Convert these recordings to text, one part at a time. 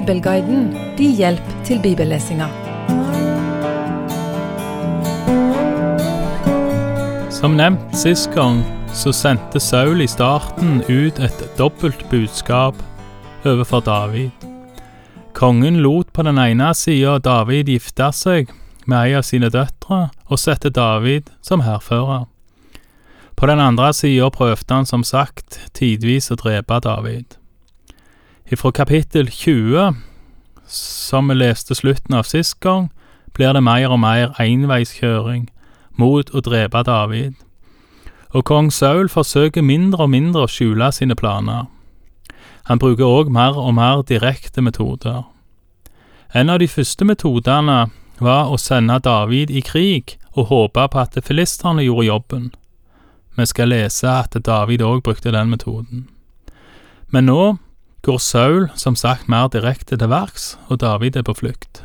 Bibelguiden din hjelp til bibellesinga. Som nevnt sist gang, så sendte Saul i starten ut et dobbelt budskap overfor David. Kongen lot på den ene sida David gifte seg med ei av sine døtre og sette David som hærfører. På den andre sida prøvde han som sagt tidvis å drepe David. Fra kapittel 20, som vi leste slutten av sist gang, blir det mer og mer enveiskjøring mot å drepe David, og kong Saul forsøker mindre og mindre å skjule sine planer. Han bruker òg mer og mer direkte metoder. En av de første metodene var å sende David i krig og håpe på at filisterne gjorde jobben. Vi skal lese at David òg brukte den metoden. Men nå går Saul som sagt mer direkte til verks, og David er på flukt.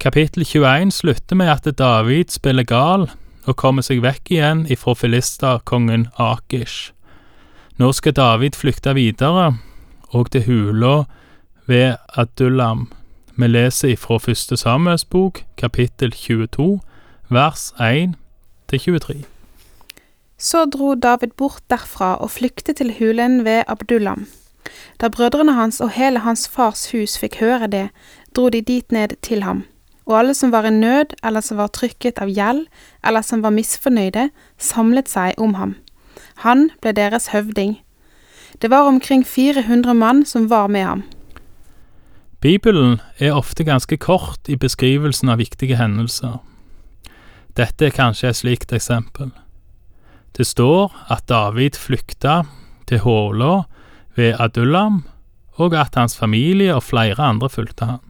Kapittel 21 slutter med at David spiller gal og kommer seg vekk igjen ifra filisterkongen Akish. Nå skal David flykte videre, og til hula ved Adullam. Vi leser ifra første Samuels bok, kapittel 22, vers 1 til 23. Så dro David bort derfra og flyktet til hulen ved Abdullam. Da brødrene hans og hele hans fars hus fikk høre det, dro de dit ned til ham. Og alle som var i nød, eller som var trykket av gjeld, eller som var misfornøyde, samlet seg om ham. Han ble deres høvding. Det var omkring 400 mann som var med ham. Bibelen er ofte ganske kort i beskrivelsen av viktige hendelser. Dette er kanskje et slikt eksempel. Det står at David flykta til Hålå ved Adullam, og at hans familie og flere andre fulgte han.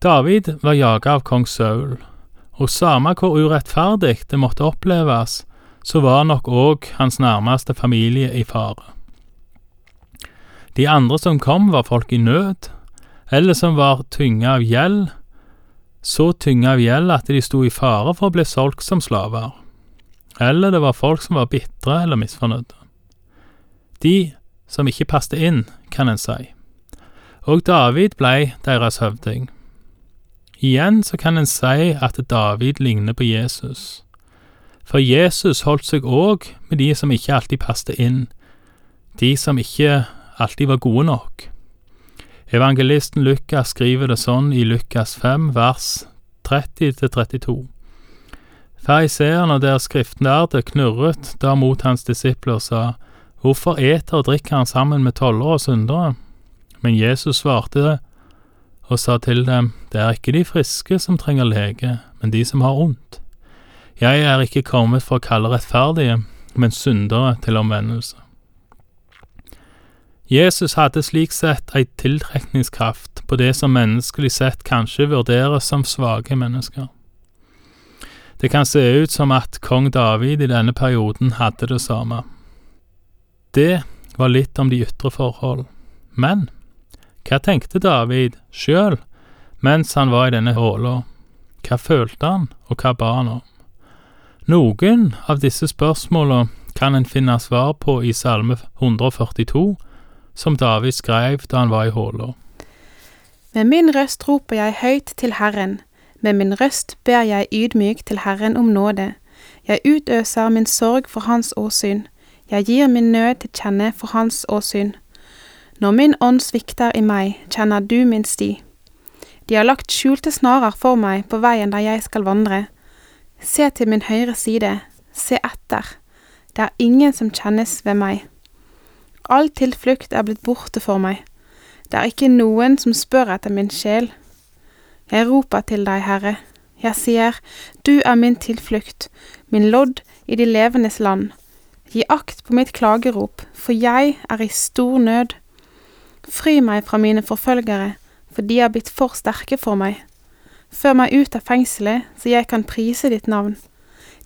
David var jaga av kong Saul, og samme hvor urettferdig det måtte oppleves, så var nok òg hans nærmeste familie i fare. De andre som kom, var folk i nød, eller som var tynga av gjeld, så tynga av gjeld at de sto i fare for å bli solgt som slaver, eller det var folk som var bitre eller misfornøyde. De som ikke passte inn, kan en si. Og David blei deres høvding. Igjen så kan en si at David ligner på Jesus. For Jesus holdt seg òg med de som ikke alltid passte inn, de som ikke alltid var gode nok. Evangelisten Lukas skriver det sånn i Lukas 5, vers 30-32. Fariseerne og deres skriftlærde knurret da mot hans disipler og sa, Hvorfor eter og drikker han sammen med tollere og syndere? Men Jesus svarte det og sa til dem, Det er ikke de friske som trenger lege, men de som har ondt. Jeg er ikke kommet for å kalle rettferdige, men syndere til omvendelse. Jesus hadde slik sett ei tiltrekningskraft på det som menneskelig sett kanskje vurderes som svake mennesker. Det kan se ut som at kong David i denne perioden hadde det samme. Det var litt om de ytre forhold, men hva tenkte David sjøl mens han var i denne håla? Hva følte han, og hva ba han om? Noen av disse spørsmåla kan en finne svar på i Salme 142, som David skrev da han var i håla. Med min røst roper jeg høyt til Herren, med min røst ber jeg ydmyk til Herren om nåde. Jeg utøser min sorg for hans åsyn, jeg gir min nød til kjenne for hans åsyn. Når min ånd svikter i meg, kjenner du min sti. De har lagt skjulte snarer for meg på veien der jeg skal vandre. Se til min høyre side, se etter, det er ingen som kjennes ved meg. All tilflukt er blitt borte for meg, det er ikke noen som spør etter min sjel. Jeg roper til deg, Herre, jeg sier, du er min tilflukt, min lodd i de levendes land. Gi akt på mitt klagerop, for jeg er i stor nød. Fri meg fra mine forfølgere, for de er blitt for sterke for meg. Før meg ut av fengselet, så jeg kan prise ditt navn.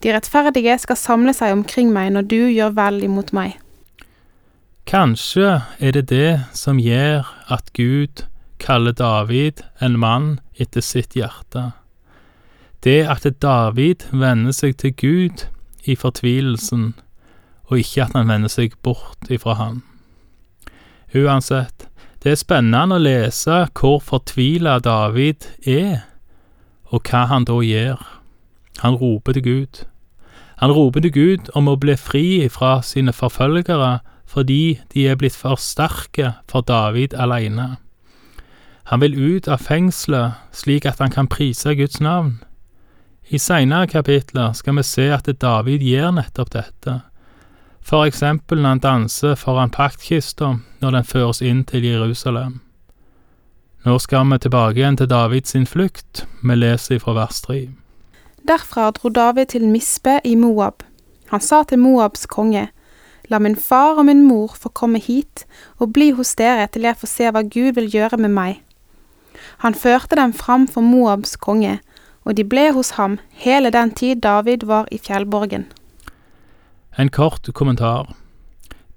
De rettferdige skal samle seg omkring meg når du gjør vel imot meg. Kanskje er det det som gjør at Gud kaller David en mann etter sitt hjerte. Det at David vender seg til Gud i fortvilelsen, og ikke at han vender seg bort ifra han. Uansett, Det er spennende å lese hvor fortvila David er, og hva han da gjør. Han roper til Gud. Han roper til Gud om å bli fri fra sine forfølgere fordi de er blitt for sterke for David alene. Han vil ut av fengselet slik at han kan prise Guds navn. I seinere kapitler skal vi se at David gjør nettopp dette for eksempel når han danser foran paktkista når den føres inn til Jerusalem. Nå skal vi tilbake igjen til Davids sin flukt, vi leser fra vers 3. Derfra dro David til Mispe i Moab. Han sa til Moabs konge, La min far og min mor få komme hit og bli hos dere til jeg får se hva Gud vil gjøre med meg. Han førte dem fram for Moabs konge, og de ble hos ham hele den tid David var i fjellborgen. En kort kommentar.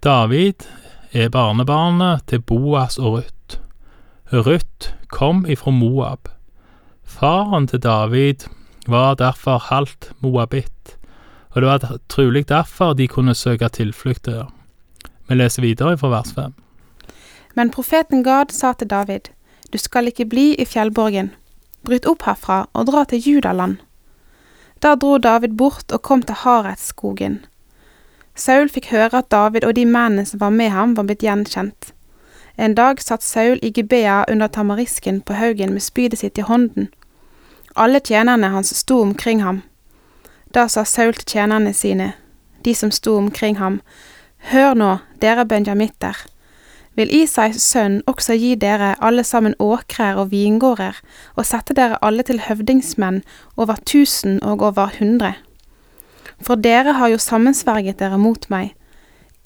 David er barnebarnet til Boas og Ruth. Ruth kom ifra Moab. Faren til David var derfor halvt moabitt, og det var trolig derfor de kunne søke tilflukt der. Vi leser videre fra vers fem. Men profeten Gad sa til David, Du skal ikke bli i fjellborgen. Bryt opp herfra og dra til Judaland. Da dro David bort og kom til Haretsskogen. Saul fikk høre at David og de mennene som var med ham, var blitt gjenkjent. En dag satt Saul i Gibea under tamarisken på haugen med spydet sitt i hånden. Alle tjenerne hans sto omkring ham. Da sa Saul til tjenerne sine, de som sto omkring ham, Hør nå, dere benjamitter. Vil Isais sønn også gi dere alle sammen åkrer og vingårder, og sette dere alle til høvdingsmenn over tusen og over hundre? For dere har jo sammensverget dere mot meg.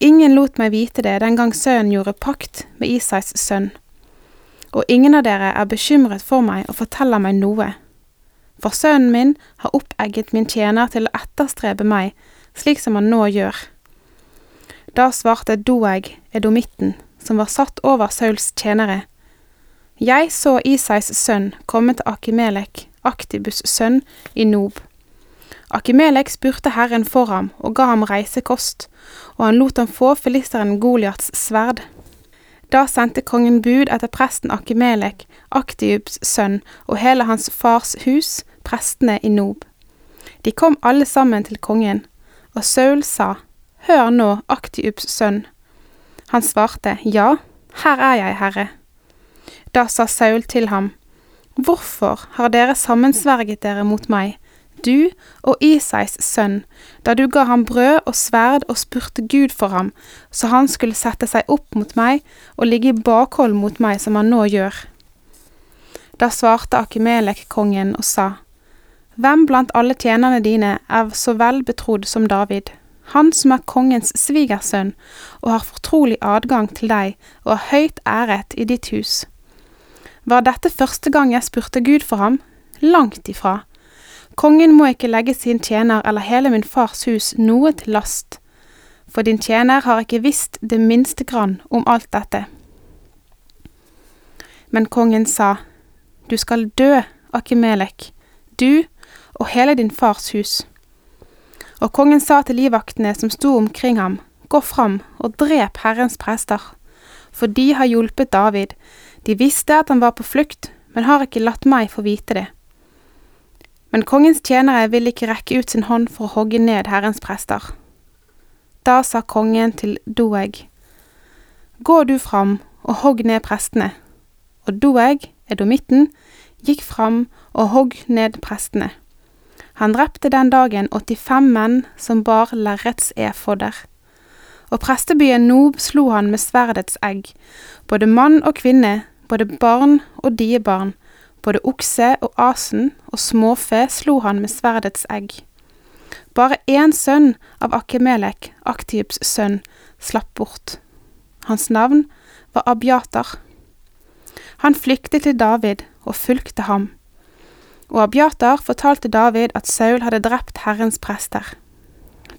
Ingen lot meg vite det den gang sønnen gjorde pakt med Isais sønn. Og ingen av dere er bekymret for meg og forteller meg noe. For sønnen min har oppegget min tjener til å etterstrebe meg, slik som han nå gjør. Da svarte Doeg, edomitten, som var satt over Sauls tjenere. Jeg så Isais sønn komme til Akimelek, Aktibus sønn, i Nob. Akimelek spurte Herren for ham og ga ham reisekost, og han lot ham få filisteren Goliats sverd. Da sendte kongen bud etter presten Akimelek, Aktiubs sønn, og hele hans fars hus, prestene i Nob. De kom alle sammen til kongen, og Saul sa, Hør nå, Aktiubs sønn. Han svarte, Ja, her er jeg, herre. Da sa Saul til ham, Hvorfor har dere sammensverget dere mot meg? Du og Isais sønn, da du ga ham brød og sverd og spurte Gud for ham, så han skulle sette seg opp mot meg og ligge i bakhold mot meg som han nå gjør. Da svarte Akimelek kongen og sa, Hvem blant alle tjenerne dine er så vel betrodd som David, han som er kongens svigersønn og har fortrolig adgang til deg og er høyt æret i ditt hus? Var dette første gang jeg spurte Gud for ham? Langt ifra. Kongen må ikke legge sin tjener eller hele min fars hus noe til last, for din tjener har ikke visst det minste grann om alt dette. Men kongen sa, Du skal dø, Akimelek, du og hele din fars hus. Og kongen sa til livvaktene som sto omkring ham, Gå fram og drep Herrens prester, for de har hjulpet David, de visste at han var på flukt, men har ikke latt meg få vite det. Men kongens tjenere ville ikke rekke ut sin hånd for å hogge ned Herrens prester. Da sa kongen til Doeg, Gå du fram og hogg ned prestene. Og Doeg, edomitten, gikk fram og hogg ned prestene. Han drepte den dagen 85 menn som bar lerrets efodder. Og prestebyen Nob slo han med sverdets egg, både mann og kvinne, både barn og diebarn, både okse og asen og småfe slo han med sverdets egg. Bare én sønn av Akimelek, Aktibs sønn, slapp bort. Hans navn var Abiatar. Han flyktet til David og fulgte ham. Og Abiatar fortalte David at Saul hadde drept Herrens prester.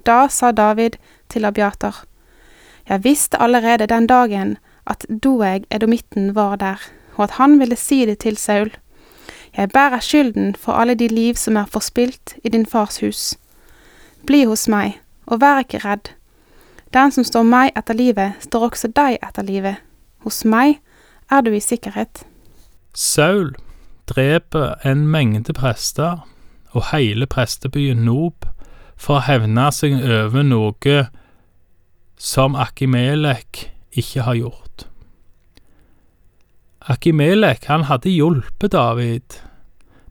Da sa David til Abiatar, Jeg visste allerede den dagen at Doeg edomitten var der, og at han ville si det til Saul. Jeg bærer skylden for alle de liv som er forspilt i din fars hus. Bli hos meg, og vær ikke redd. Den som står meg etter livet, står også deg etter livet. Hos meg er du i sikkerhet. Saul dreper en mengde prester og hele prestebyen Nob for å hevne seg over noe som Akimelek ikke har gjort. Akimelek han hadde hjulpet David,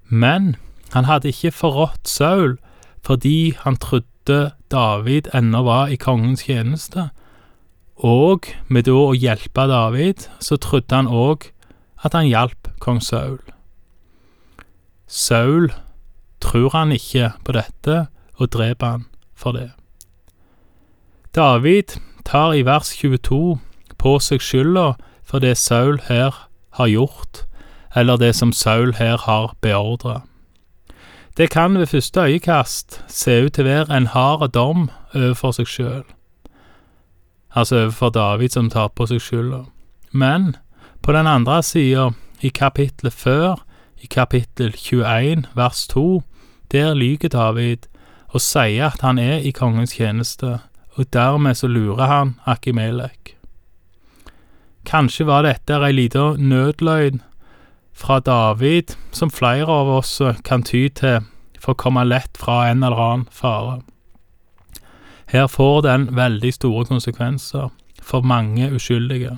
men han hadde ikke forrådt Saul fordi han trodde David ennå var i kongens tjeneste, og med da å hjelpe David, så trodde han òg at han hjalp kong Saul. Saul tror han ikke på dette og dreper han for det. David tar i vers 22 på seg skylda for det Saul her har gjort, eller det som Saul her har beordra. Det kan ved første øyekast se ut til å være en hard dom overfor seg sjøl, altså overfor David som tar på seg skylda. Men på den andre sida, i kapittelet før, i kapittel 21 vers 2, der lyver David og sier at han er i kongens tjeneste, og dermed så lurer han Akimelek. Kanskje var dette ei lita nødløgn fra David som flere av oss kan ty til for å komme lett fra en eller annen fare. Her får den veldig store konsekvenser for mange uskyldige.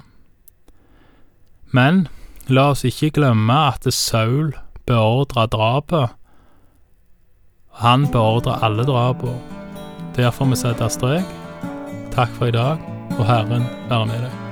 Men la oss ikke glemme at Saul beordra drapet. Han beordra alle drapene. Der får vi sette strek. Takk for i dag, og Herren være med deg.